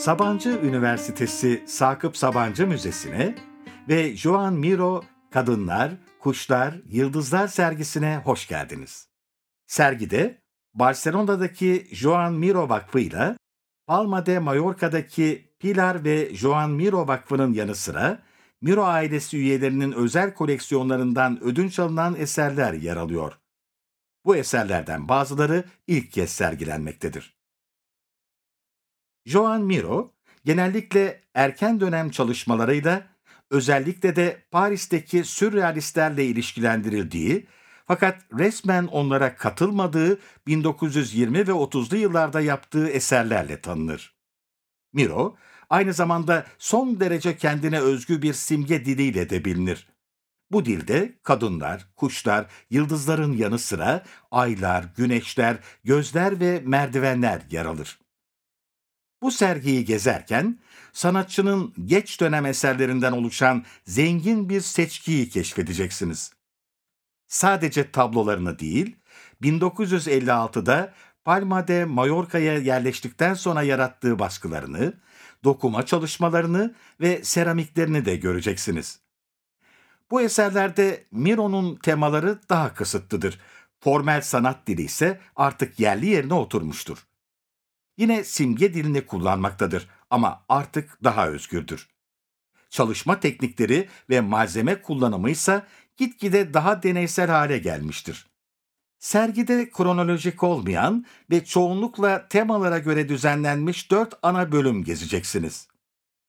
Sabancı Üniversitesi Sakıp Sabancı Müzesi'ne ve Joan Miro Kadınlar, Kuşlar, Yıldızlar sergisine hoş geldiniz. Sergide Barcelona'daki Joan Miro Vakfı ile Palma de Mallorca'daki Pilar ve Joan Miro Vakfı'nın yanı sıra Miro ailesi üyelerinin özel koleksiyonlarından ödünç alınan eserler yer alıyor. Bu eserlerden bazıları ilk kez sergilenmektedir. Joan Miro, genellikle erken dönem çalışmalarıyla, özellikle de Paris'teki sürrealistlerle ilişkilendirildiği, fakat resmen onlara katılmadığı 1920 ve 30'lu yıllarda yaptığı eserlerle tanınır. Miro, aynı zamanda son derece kendine özgü bir simge diliyle de bilinir. Bu dilde kadınlar, kuşlar, yıldızların yanı sıra aylar, güneşler, gözler ve merdivenler yer alır. Bu sergiyi gezerken sanatçının geç dönem eserlerinden oluşan zengin bir seçkiyi keşfedeceksiniz. Sadece tablolarını değil, 1956'da Palma de Mallorca'ya yerleştikten sonra yarattığı baskılarını, dokuma çalışmalarını ve seramiklerini de göreceksiniz. Bu eserlerde Miro'nun temaları daha kısıtlıdır. Formel sanat dili ise artık yerli yerine oturmuştur. Yine simge dilini kullanmaktadır ama artık daha özgürdür. Çalışma teknikleri ve malzeme kullanımı ise gitgide daha deneysel hale gelmiştir. Sergide kronolojik olmayan ve çoğunlukla temalara göre düzenlenmiş dört ana bölüm gezeceksiniz.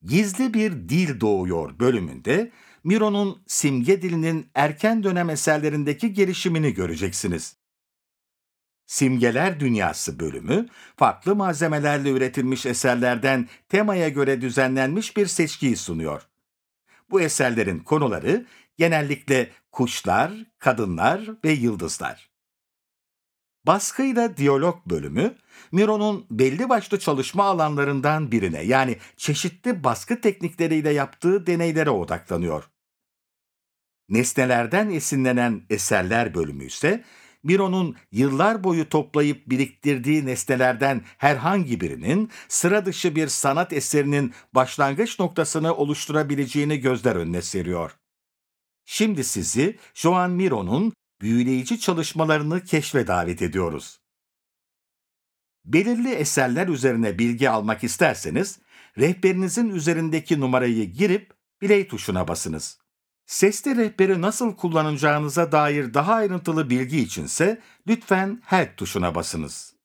Gizli bir dil doğuyor bölümünde Miro'nun simge dilinin erken dönem eserlerindeki gelişimini göreceksiniz. Simgeler Dünyası bölümü, farklı malzemelerle üretilmiş eserlerden temaya göre düzenlenmiş bir seçkiyi sunuyor. Bu eserlerin konuları genellikle kuşlar, kadınlar ve yıldızlar. Baskıyla diyalog bölümü, Miro'nun belli başlı çalışma alanlarından birine yani çeşitli baskı teknikleriyle yaptığı deneylere odaklanıyor. Nesnelerden esinlenen eserler bölümü ise Miro'nun yıllar boyu toplayıp biriktirdiği nesnelerden herhangi birinin sıra dışı bir sanat eserinin başlangıç noktasını oluşturabileceğini gözler önüne seriyor. Şimdi sizi Joan Miro'nun büyüleyici çalışmalarını keşfe davet ediyoruz. Belirli eserler üzerine bilgi almak isterseniz, rehberinizin üzerindeki numarayı girip play tuşuna basınız. Sesli rehberi nasıl kullanacağınıza dair daha ayrıntılı bilgi içinse lütfen Help tuşuna basınız.